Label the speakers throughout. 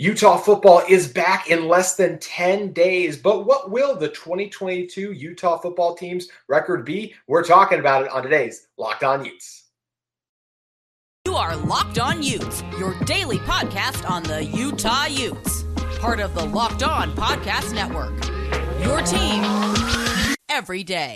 Speaker 1: Utah football is back in less than 10 days, but what will the 2022 Utah football team's record be? We're talking about it on today's Locked On Utes.
Speaker 2: You are Locked On Utes, your daily podcast on the Utah Utes, part of the Locked On Podcast Network. Your team every day.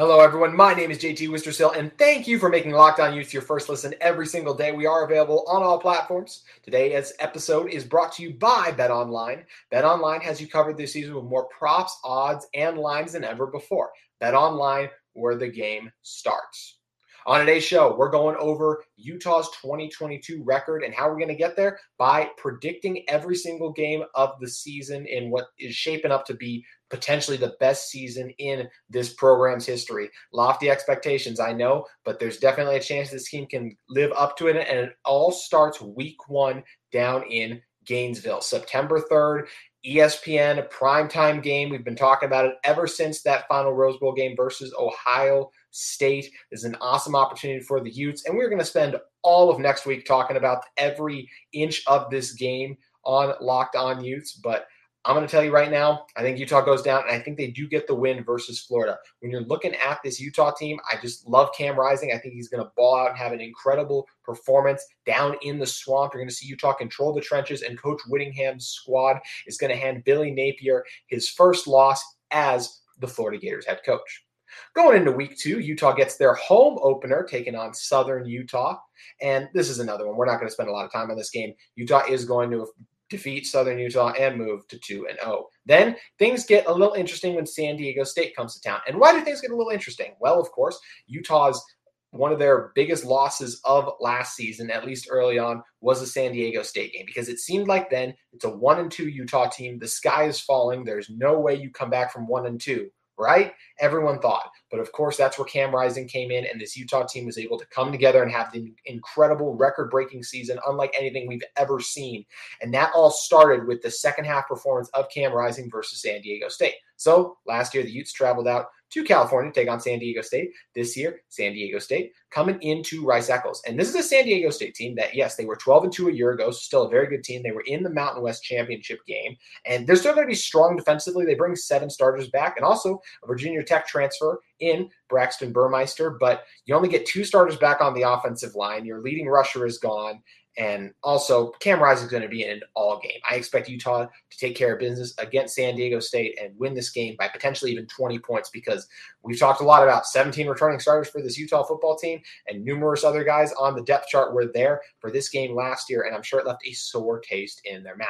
Speaker 1: Hello, everyone. My name is JT Wistersill, and thank you for making Locked On Utes your first listen every single day. We are available on all platforms. Today's episode is brought to you by Bet Online. Bet Online has you covered this season with more props, odds, and lines than ever before. Bet Online, where the game starts. On today's show, we're going over Utah's 2022 record and how we're going to get there by predicting every single game of the season in what is shaping up to be potentially the best season in this program's history. Lofty expectations, I know, but there's definitely a chance this team can live up to it. And it all starts week one down in Gainesville, September 3rd. ESPN a primetime game. We've been talking about it ever since that final Rose Bowl game versus Ohio State. This is an awesome opportunity for the Utes, and we're going to spend all of next week talking about every inch of this game on Locked On Utes. But I'm going to tell you right now, I think Utah goes down, and I think they do get the win versus Florida. When you're looking at this Utah team, I just love Cam Rising. I think he's going to ball out and have an incredible performance down in the swamp. You're going to see Utah control the trenches, and Coach Whittingham's squad is going to hand Billy Napier his first loss as the Florida Gators head coach. Going into week two, Utah gets their home opener taking on Southern Utah. And this is another one. We're not going to spend a lot of time on this game. Utah is going to defeat Southern Utah and move to 2 and 0. Then things get a little interesting when San Diego State comes to town. And why do things get a little interesting? Well, of course, Utah's one of their biggest losses of last season, at least early on, was the San Diego State game because it seemed like then it's a one and two Utah team. The sky is falling. There's no way you come back from one and two right? Everyone thought. But of course, that's where Cam Rising came in, and this Utah team was able to come together and have the incredible record breaking season, unlike anything we've ever seen. And that all started with the second half performance of Cam Rising versus San Diego State. So last year, the Utes traveled out to California to take on San Diego State. This year, San Diego State coming into Rice Eccles. And this is a San Diego State team that, yes, they were 12 and 2 a year ago, so still a very good team. They were in the Mountain West Championship game, and they're still going to be strong defensively. They bring seven starters back and also a Virginia Tech transfer in Braxton Burmeister, but you only get two starters back on the offensive line. Your leading rusher is gone. And also, Cam Rising is going to be in an all game. I expect Utah to take care of business against San Diego State and win this game by potentially even 20 points because we've talked a lot about 17 returning starters for this Utah football team, and numerous other guys on the depth chart were there for this game last year. And I'm sure it left a sore taste in their mouth.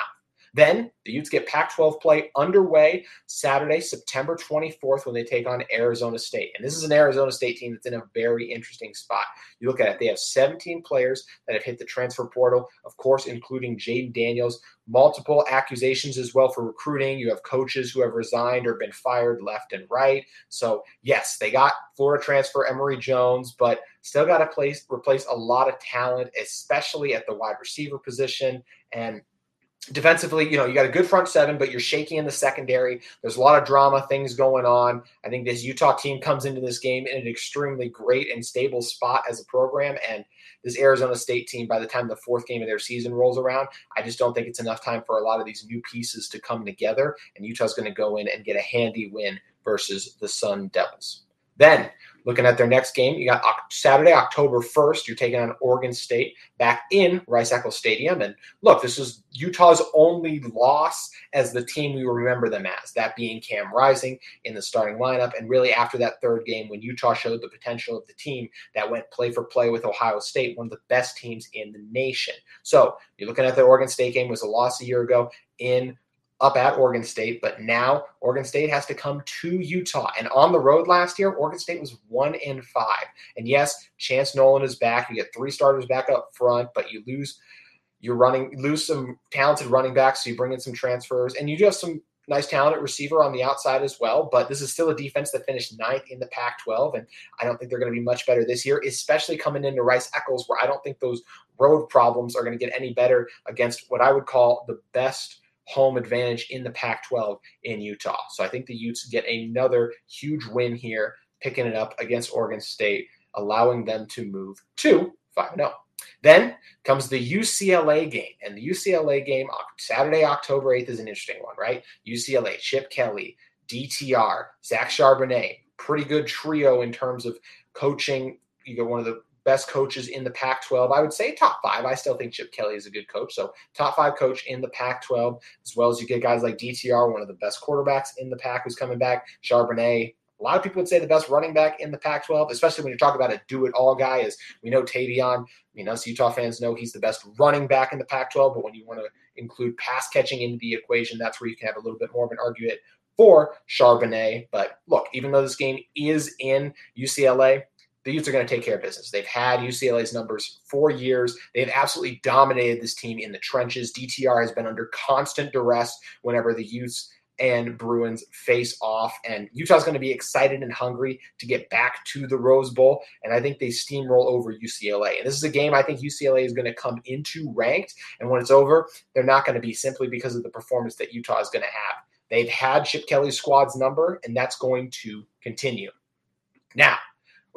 Speaker 1: Then the Utes get Pac 12 play underway Saturday, September 24th, when they take on Arizona State. And this is an Arizona State team that's in a very interesting spot. You look at it, they have 17 players that have hit the transfer portal, of course, including Jayden Daniels, multiple accusations as well for recruiting. You have coaches who have resigned or been fired left and right. So, yes, they got Florida transfer Emory Jones, but still got to place, replace a lot of talent, especially at the wide receiver position. And defensively, you know, you got a good front seven, but you're shaking in the secondary. There's a lot of drama, things going on. I think this Utah team comes into this game in an extremely great and stable spot as a program. And this Arizona State team, by the time the fourth game of their season rolls around, I just don't think it's enough time for a lot of these new pieces to come together. And Utah's going to go in and get a handy win versus the Sun Devils. Then Looking at their next game, you got Saturday, October 1st. You're taking on Oregon State back in Rice Eccles Stadium. And look, this is Utah's only loss as the team we remember them as, that being Cam Rising in the starting lineup. And really, after that third game, when Utah showed the potential of the team that went play for play with Ohio State, one of the best teams in the nation. So you're looking at the Oregon State game was a loss a year ago in up at Oregon State, but now Oregon State has to come to Utah. And on the road last year, Oregon State was one in five. And yes, Chance Nolan is back. You get three starters back up front, but you lose you're running lose some talented running backs, so you bring in some transfers, and you do have some nice talented receiver on the outside as well. But this is still a defense that finished ninth in the Pac 12. And I don't think they're going to be much better this year, especially coming into Rice Eccles, where I don't think those road problems are going to get any better against what I would call the best home advantage in the Pac 12 in Utah. So I think the Utes get another huge win here, picking it up against Oregon State, allowing them to move to 5 0. Then comes the UCLA game. And the UCLA game, Saturday, October 8th, is an interesting one, right? UCLA, Chip Kelly, DTR, Zach Charbonnet, pretty good trio in terms of coaching. You got one of the best coaches in the Pac 12. I would say top five. I still think Chip Kelly is a good coach. So, top five coach in the Pac 12, as well as you get guys like DTR, one of the best quarterbacks in the Pac who's coming back, Charbonnet, a lot of people would say the best running back in the Pac 12, especially when you talk about a do it all guy, is we know Tavion. I mean, us Utah fans know he's the best running back in the Pac 12, but when you want to include pass catching into the equation, that's where you can have a little bit more of an argument for Charbonnet. But look, even though this game is in UCLA, the Utes are going to take care of business. They've had UCLA's numbers for years. They've absolutely dominated this team in the trenches. DTR has been under constant duress whenever the Utes and Bruins face off. And Utah's going to be excited and hungry to get back to the Rose Bowl. And I think they steamroll over UCLA. And this is a game I think UCLA is going to come into ranked. And when it's over, they're not going to be simply because of the performance that Utah is going to have. They've had Chip Kelly's squad's number, and that's going to continue. Now,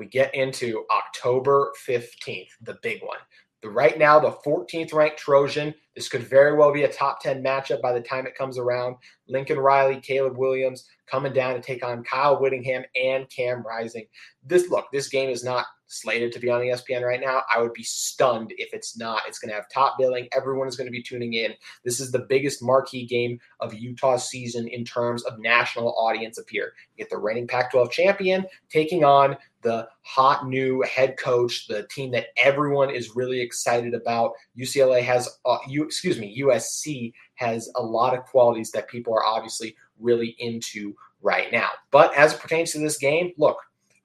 Speaker 1: we get into October 15th, the big one. The right now, the 14th ranked Trojan. This could very well be a top 10 matchup by the time it comes around. Lincoln Riley, Caleb Williams coming down to take on Kyle Whittingham and Cam Rising. This look, this game is not slated to be on ESPN right now. I would be stunned if it's not. It's going to have top billing. Everyone is going to be tuning in. This is the biggest marquee game of Utah's season in terms of national audience appear. You get the reigning Pac 12 champion taking on the hot new head coach, the team that everyone is really excited about. UCLA has, uh, excuse me, USC has a lot of qualities that people are obviously really into right now. But as it pertains to this game, look,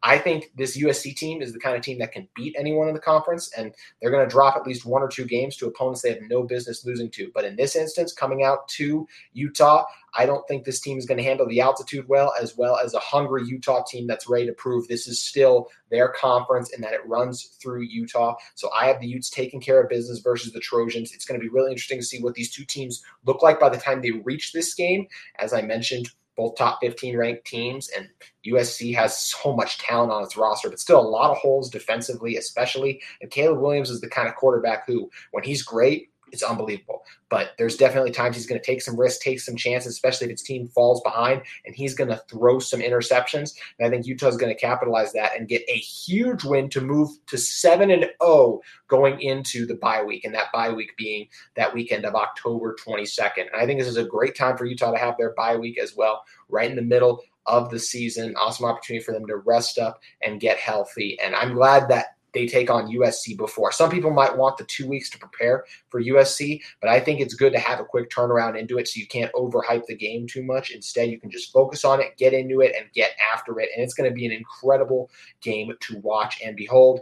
Speaker 1: I think this USC team is the kind of team that can beat anyone in the conference, and they're going to drop at least one or two games to opponents they have no business losing to. But in this instance, coming out to Utah, I don't think this team is going to handle the altitude well, as well as a hungry Utah team that's ready to prove this is still their conference and that it runs through Utah. So I have the Utes taking care of business versus the Trojans. It's going to be really interesting to see what these two teams look like by the time they reach this game. As I mentioned, both top 15 ranked teams, and USC has so much talent on its roster, but still a lot of holes defensively, especially. And Caleb Williams is the kind of quarterback who, when he's great, it's unbelievable. But there's definitely times he's going to take some risks, take some chances, especially if his team falls behind, and he's going to throw some interceptions. And I think Utah's going to capitalize that and get a huge win to move to seven and zero going into the bye week, and that bye week being that weekend of October 22nd. And I think this is a great time for Utah to have their bye week as well, right in the middle of the season. Awesome opportunity for them to rest up and get healthy. And I'm glad that they take on USC before. Some people might want the two weeks to prepare for USC, but I think it's good to have a quick turnaround into it so you can't overhype the game too much. Instead, you can just focus on it, get into it, and get after it. And it's going to be an incredible game to watch and behold.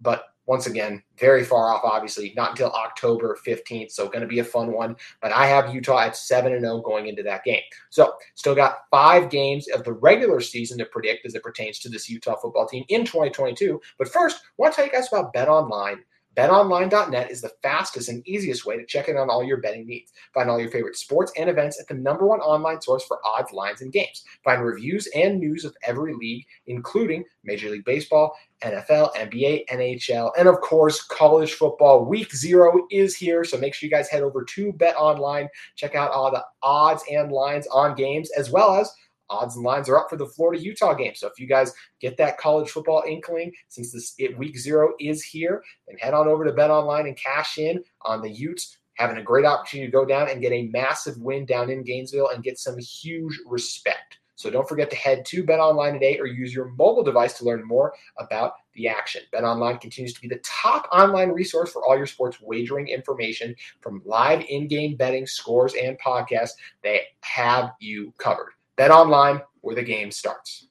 Speaker 1: But once again, very far off, obviously, not until October 15th. So, going to be a fun one. But I have Utah at 7 and 0 going into that game. So, still got five games of the regular season to predict as it pertains to this Utah football team in 2022. But first, I want to tell you guys about Bet Online. BetOnline.net is the fastest and easiest way to check in on all your betting needs. Find all your favorite sports and events at the number one online source for odds, lines, and games. Find reviews and news of every league, including Major League Baseball, NFL, NBA, NHL, and of course, college football. Week zero is here, so make sure you guys head over to BetOnline. Check out all the odds and lines on games, as well as odds and lines are up for the Florida Utah game. So if you guys get that college football inkling, since this it, week zero is here, then head on over to Bet Online and cash in on the Utes. Having a great opportunity to go down and get a massive win down in Gainesville and get some huge respect. So don't forget to head to Bet Online today or use your mobile device to learn more about the action. Bet Online continues to be the top online resource for all your sports wagering information from live in-game betting, scores, and podcasts. They have you covered. Bet online where the game starts.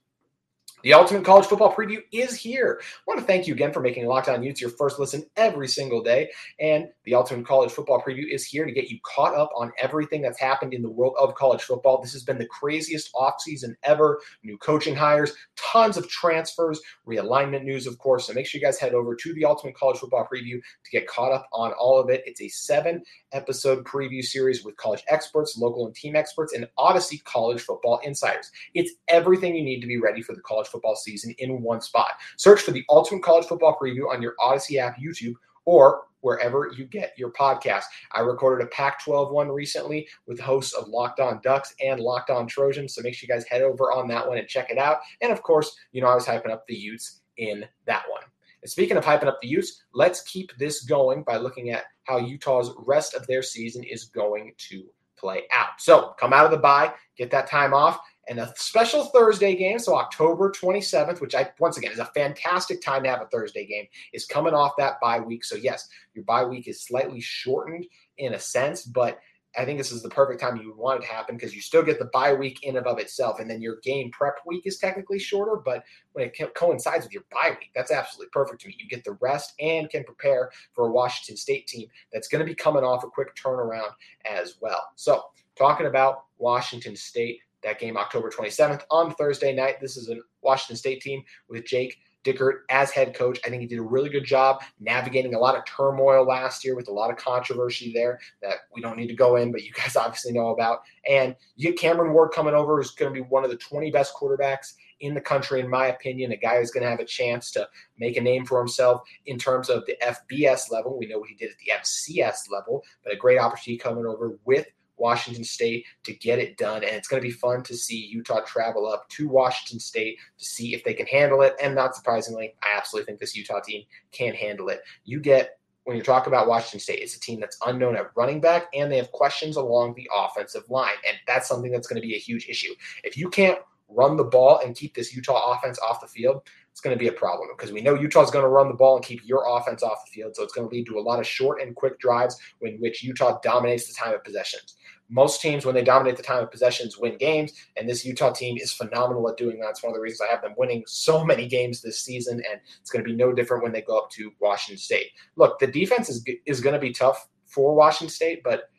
Speaker 1: The Ultimate College Football Preview is here. I want to thank you again for making Locked On Utes your first listen every single day. And the Ultimate College Football Preview is here to get you caught up on everything that's happened in the world of college football. This has been the craziest offseason ever. New coaching hires, tons of transfers, realignment news, of course. So make sure you guys head over to the Ultimate College Football Preview to get caught up on all of it. It's a seven episode preview series with college experts, local and team experts, and Audacy College Football Insiders. It's everything you need to be ready for the college football season in one spot. Search for the Ultimate College Football Preview on your Audacy app, YouTube, or wherever you get your podcast. I recorded a Pac 12 one recently with hosts of Locked On Ducks and Locked On Trojans. So make sure you guys head over on that one and check it out. And of course, you know, I was hyping up the Utes in that one. And speaking of hyping up the Utes, let's keep this going by looking at how Utah's rest of their season is going to play out. So come out of the bye, get that time off, and a special Thursday game. So October 27th, which I once again is a fantastic time to have a Thursday game, is coming off that bye week. So yes, your bye week is slightly shortened in a sense, but I think this is the perfect time you want it to happen because you still get the bye week in and of itself, and then your game prep week is technically shorter. But when it coincides with your bye week, that's absolutely perfect to me. You get the rest and can prepare for a Washington State team that's going to be coming off a quick turnaround as well. So, talking about Washington State, that game October 27th on Thursday night. This is a Washington State team with Jake Dickert as head coach. I think he did a really good job navigating a lot of turmoil last year with a lot of controversy there that we don't need to go in, but you guys obviously know about. And you Cameron Ward coming over, who's going to be one of the 20 best quarterbacks in the country, in my opinion, a guy who's going to have a chance to make a name for himself in terms of the FBS level. We know what he did at the FCS level, but a great opportunity coming over with Washington State to get it done. And it's going to be fun to see Utah travel up to Washington State to see if they can handle it. And not surprisingly, I absolutely think this Utah team can handle it. You get when you talk about Washington State, it's a team that's unknown at running back, and they have questions along the offensive line. And that's something that's going to be a huge issue. If you can't run the ball and keep this Utah offense off the field, it's going to be a problem because we know Utah's going to run the ball and keep your offense off the field. So it's going to lead to a lot of short and quick drives in which Utah dominates the time of possessions most teams, when they dominate the time of possessions, win games. And this Utah team is phenomenal at doing that. It's one of the reasons I have them winning so many games this season. And it's going to be no different when they go up to Washington State. Look, the defense is, is going to be tough for Washington State, but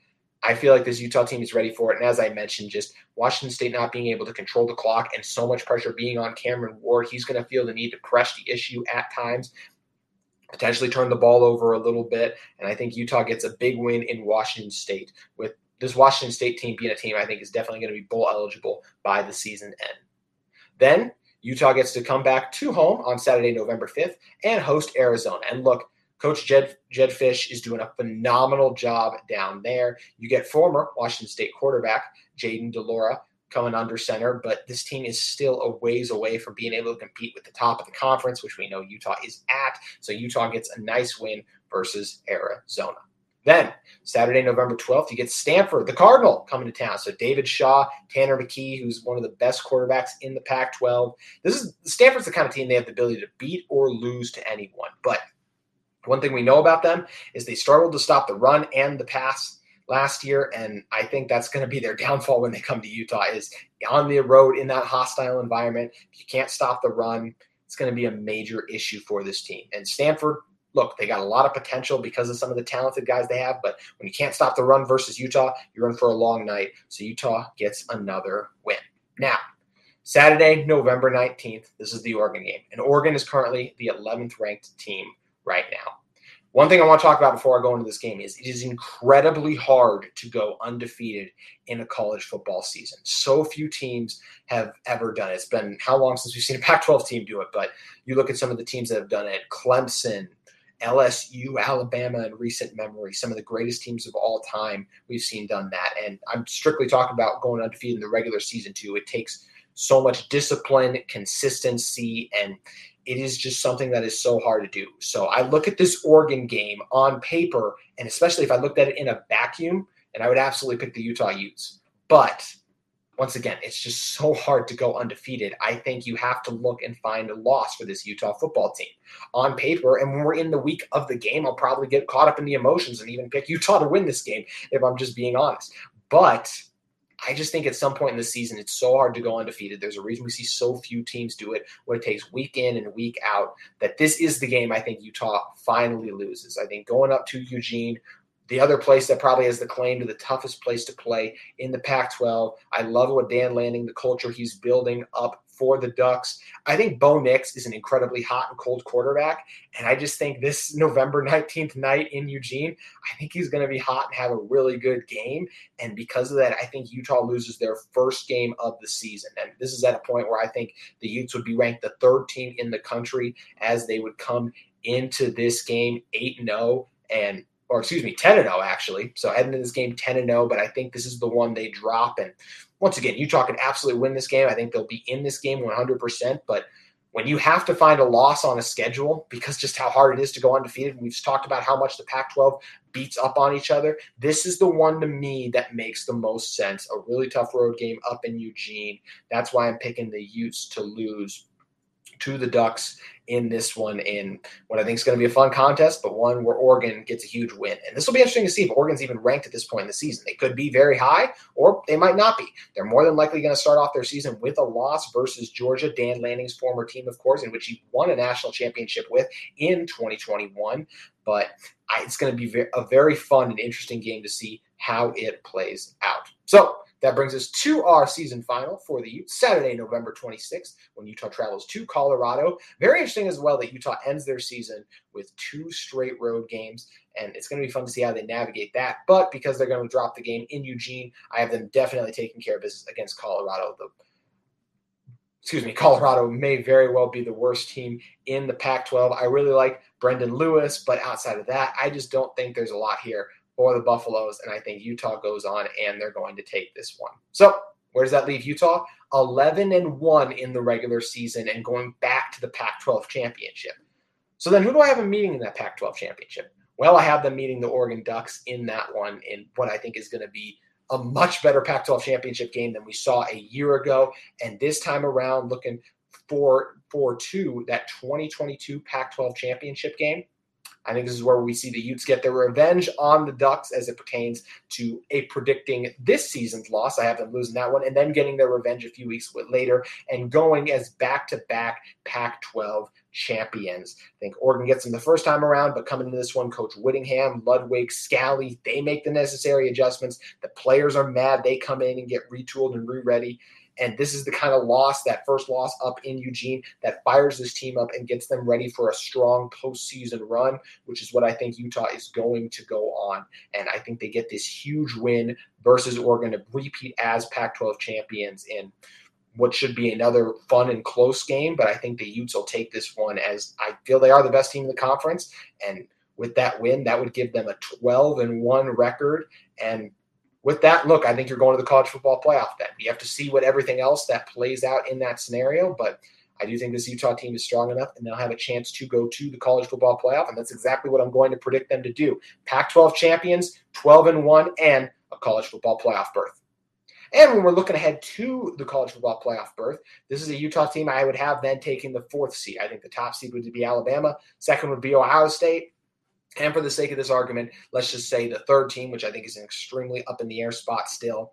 Speaker 1: I feel like this Utah team is ready for it. And as I mentioned, just Washington State not being able to control the clock and so much pressure being on Cameron Ward, he's going to feel the need to press the issue at times potentially turn the ball over a little bit. And I think Utah gets a big win in Washington State with this Washington State team being a team I think is definitely going to be bowl eligible by the season end. Then Utah gets to come back to home on Saturday, November 5th, and host Arizona. And look, Coach Jed, Jedd Fisch is doing a phenomenal job down there. You get former Washington State quarterback Jayden de Laura coming under center, but this team is still a ways away from being able to compete with the top of the conference, which we know Utah is at. So Utah gets a nice win versus Arizona. Then Saturday, November 12th, you get Stanford, the Cardinal, coming to town. So David Shaw, Tanner McKee, who's one of the best quarterbacks in the Pac 12. This is Stanford's the kind of team they have the ability to beat or lose to anyone. But one thing we know about them is they struggled to stop the run and the pass last year. And I think that's going to be their downfall when they come to Utah is on the road in that hostile environment. If you can't stop the run, it's going to be a major issue for this team. And Stanford, look, they got a lot of potential because of some of the talented guys they have, but when you can't stop the run versus Utah, you're in for a long night. So Utah gets another win. Now, Saturday, November 19th, this is the Oregon game. And Oregon is currently the 11th ranked team right now. One thing I want to talk about before I go into this game is it is incredibly hard to go undefeated in a college football season. So few teams have ever done it. It's been how long since we've seen a Pac 12 team do it? But you look at some of the teams that have done it Clemson, LSU, Alabama in recent memory, some of the greatest teams of all time we've seen done that. And I'm strictly talking about going undefeated in the regular season too. It takes so much discipline, consistency, and it is just something that is so hard to do. So I look at this Oregon game on paper, and especially if I looked at it in a vacuum, and I would absolutely pick the Utah Utes. But once again, it's just so hard to go undefeated. I think you have to look and find a loss for this Utah football team on paper. And when we're in the week of the game, I'll probably get caught up in the emotions and even pick Utah to win this game if I'm just being honest. But I just think at some point in the season, it's so hard to go undefeated. There's a reason we see so few teams do it, what it takes week in and week out, that this is the game I think Utah finally loses. I think going up to Eugene, the other place that probably has the claim to the toughest place to play in the Pac 12. I love what Dan Lanning, the culture he's building up for the Ducks. I think Bo Nix is an incredibly hot and cold quarterback. And I just think this November 19th night in Eugene, I think he's going to be hot and have a really good game. And because of that, I think Utah loses their first game of the season. And this is at a point where I think the Utes would be ranked the third team in the country as they would come into this game 8 0 and oh. Or excuse me, 10 0 actually. So heading into this game 10 0, but I think this is the one they drop. And once again, Utah can absolutely win this game. I think they'll be in this game 100%. But when you have to find a loss on a schedule because just how hard it is to go undefeated, we've talked about how much the Pac 12 beats up on each other. This is the one to me that makes the most sense. A really tough road game up in Eugene. That's why I'm picking the Utes to lose to the Ducks in this one in what I think is going to be a fun contest, but one where Oregon gets a huge win. And this will be interesting to see if Oregon's even ranked at this point in the season. They could be very high or they might not be. They're more than likely going to start off their season with a loss versus Georgia, Dan Lanning's former team, of course, in which he won a national championship with in 2021. But it's going to be a very fun and interesting game to see how it plays out. So, that brings us to our season final for the Utes, Saturday, November 26th, when Utah travels to Colorado. Very interesting as well that Utah ends their season with two straight road games, and it's going to be fun to see how they navigate that. But because they're going to drop the game in Eugene, I have them definitely taking care of business against Colorado. The excuse me, Colorado may very well be the worst team in the Pac 12. I really like Brendan Lewis, but outside of that, I just don't think there's a lot here for the Buffaloes. And I think Utah goes on and they're going to take this one. So where does that leave Utah? 11 and 1 in the regular season and going back to the Pac 12 championship. So then who do I have a meeting in that Pac 12 championship? Well, I have them meeting the Oregon Ducks in that one in what I think is going to be a much better Pac 12 championship game than we saw a year ago. And this time around, looking for, for two, that 2022 Pac 12 championship game I think this is where we see the Utes get their revenge on the Ducks as it pertains to a predicting this season's loss. I have them losing that one and then getting their revenge a few weeks later and going as back to back Pac 12 champions. I think Oregon gets them the first time around, but coming into this one, Coach Whittingham, Ludwig, Scalley, they make the necessary adjustments. The players are mad. They come in and get retooled and re ready. And this is the kind of loss, that first loss up in Eugene, that fires this team up and gets them ready for a strong postseason run, which is what I think Utah is going to go on. And I think they get this huge win versus Oregon to repeat as Pac 12 champions in what should be another fun and close game. But I think the Utes will take this one as I feel they are the best team in the conference. And with that win, that would give them a 12 and 1 record. And with that look, I think you're going to the college football playoff then. You have to see what everything else that plays out in that scenario, but I do think this Utah team is strong enough and they'll have a chance to go to the college football playoff. And that's exactly what I'm going to predict them to do. Pac 12 champions, 12 and 1, and a college football playoff berth. And when we're looking ahead to the college football playoff berth, this is a Utah team I would have then taking the fourth seed. I think the top seed would be Alabama, second would be Ohio State, and for the sake of this argument, let's just say the third team, which I think is an extremely up in the air spot still.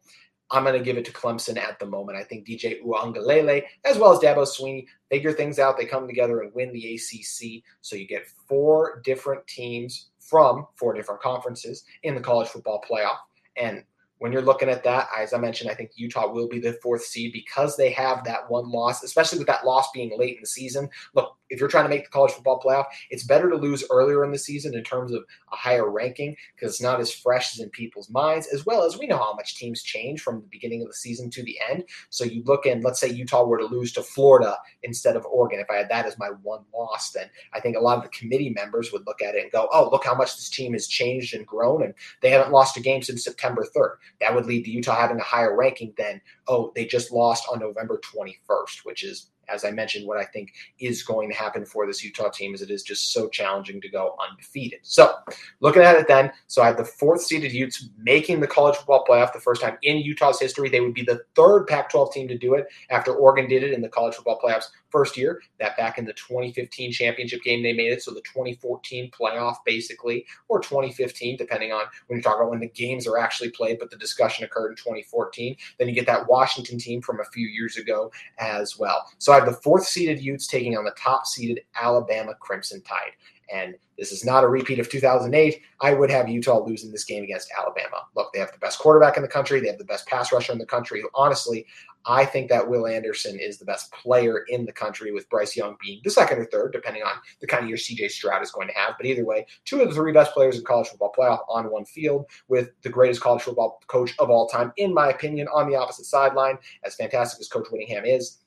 Speaker 1: I'm going to give it to Clemson at the moment. I think DJ Uiagalelei, as well as Dabo Swinney, figure things out. They come together and win the ACC. So you get four different teams from four different conferences in the college football playoff. And when you're looking at that, as I mentioned, I think Utah will be the fourth seed because they have that one loss, especially with that loss being late in the season. Look, if you're trying to make the college football playoff, it's better to lose earlier in the season in terms of a higher ranking because it's not as fresh as in people's minds, as well as we know how much teams change from the beginning of the season to the end. So you look in, let's say Utah were to lose to Florida instead of Oregon. If I had that as my one loss, then I think a lot of the committee members would look at it and go, oh, look how much this team has changed and grown. And they haven't lost a game since September 3rd. That would lead to Utah having a higher ranking than, oh, they just lost on November 21st, which is as I mentioned, what I think is going to happen for this Utah team is it is just so challenging to go undefeated. So, looking at it then, so I have the fourth seeded Utes making the college football playoff the first time in Utah's history. They would be the third Pac 12 team to do it after Oregon did it in the college football playoffs first year. That back in the 2015 championship game, they made it. So, the 2014 playoff, basically, or 2015, depending on when you're talking about when the games are actually played, but the discussion occurred in 2014. Then you get that Washington team from a few years ago as well. So, the fourth seeded Utes taking on the top seeded Alabama Crimson Tide. And this is not a repeat of 2008. I would have Utah losing this game against Alabama. Look, they have the best quarterback in the country. They have the best pass rusher in the country. Honestly, I think that Will Anderson is the best player in the country, with Bryce Young being the second or third, depending on the kind of year CJ Stroud is going to have. But either way, two of the three best players in college football playoff on one field, with the greatest college football coach of all time, in my opinion, on the opposite sideline. As fantastic as Coach Whittingham is,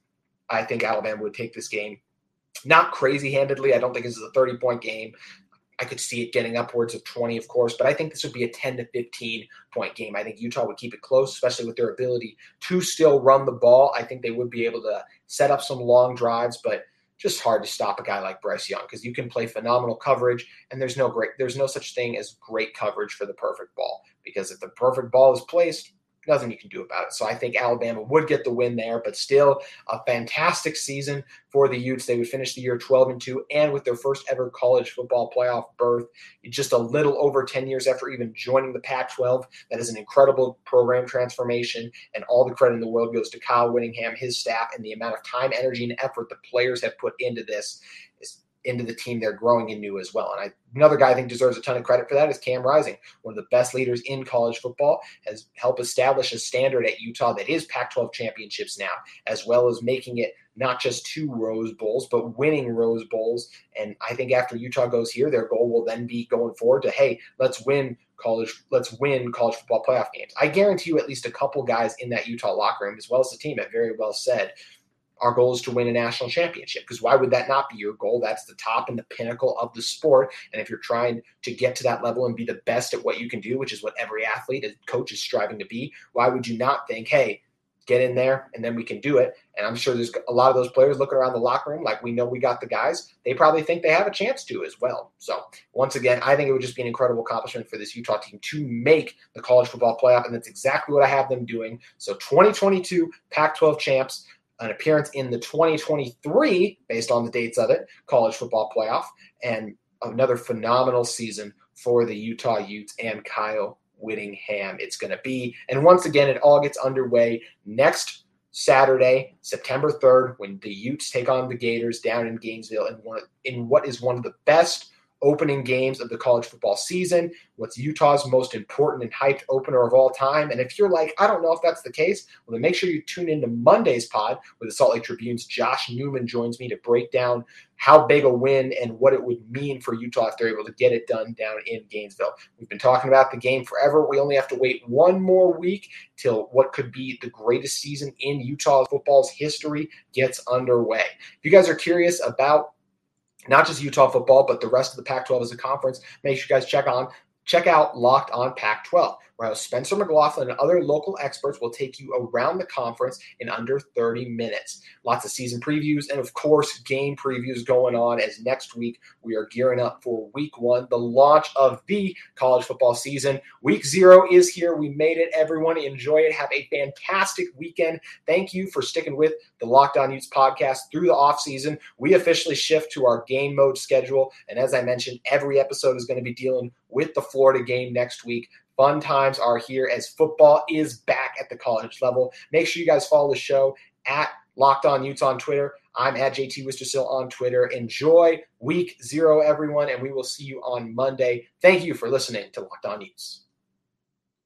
Speaker 1: I think Alabama would take this game not crazy handedly. I don't think this is a 30 point game. I could see it getting upwards of 20, of course, but I think this would be a 10 to 15 point game. I think Utah would keep it close, especially with their ability to still run the ball. I think they would be able to set up some long drives, but just hard to stop a guy like Bryce Young because you can play phenomenal coverage and there's no great there's no such thing as great coverage for the perfect ball because if the perfect ball is placed, nothing you can do about it. So I think Alabama would get the win there, but still a fantastic season for the Utes. They would finish the year 12 and 2 and with their first ever college football playoff berth just a little over 10 years after even joining the Pac 12. That is an incredible program transformation, and all the credit in the world goes to Kyle Whittingham, his staff, and the amount of time, energy, and effort the players have put into this into the team they're growing into as well. And I, another guy I think deserves a ton of credit for that is Cam Rising, one of the best leaders in college football, has helped establish a standard at Utah that is Pac-12 championships now, as well as making it not just two Rose Bowls, but winning Rose Bowls. And I think after Utah goes here, their goal will then be going forward to, hey, let's win college, let's win college football playoff games. I guarantee you at least a couple guys in that Utah locker room, as well as the team, have very well said our goal is to win a national championship because why would that not be your goal? That's the top and the pinnacle of the sport. And if you're trying to get to that level and be the best at what you can do which is what every athlete and coach is striving to be why would you not think hey get in there and then we can do it. And i'm sure there's a lot of those players looking around the locker room like we know we got the guys. They probably think they have a chance to as well. So once again i think it would just be an incredible accomplishment for this utah team to make the college football playoff and that's exactly what i have them doing. So 2022 pac 12 champs an appearance in the 2023, based on the dates of it, college football playoff, and another phenomenal season for the Utah Utes and Kyle Whittingham. It's going to be. And once again, it all gets underway next Saturday, September 3rd, when the Utes take on the Gators down in Gainesville in, one, in what is one of the best opening games of the college football season. What's Utah's most important and hyped opener of all time? And if you're like, I don't know if that's the case, well, then make sure you tune into Monday's pod where the Salt Lake Tribune's Josh Newman joins me to break down how big a win and what it would mean for Utah if they're able to get it done down in Gainesville. We've been talking about the game forever. We only have to wait one more week till what could be the greatest season in Utah football's history gets underway. If you guys are curious about not just Utah football, but the rest of the Pac 12 as a conference. Make sure you guys check on check out Locked On Pac 12 Spencer McLaughlin and other local experts will take you around the conference in under 30 minutes. Lots of season previews and, of course, game previews going on as next week we are gearing up for week one, the launch of the college football season. Week zero is here. We made it, everyone. Enjoy it. Have a fantastic weekend. Thank you for sticking with the Locked On Utes podcast through the offseason. We officially shift to our game mode schedule. And as I mentioned, every episode is going to be dealing with the Florida game next week. Fun times are here as football is back at the college level. Make sure you guys follow the show at Locked On Utes on Twitter. I'm at JT Wistersill on Twitter. Enjoy week zero, everyone, and we will see you on Monday. Thank you for listening to Locked On Utes.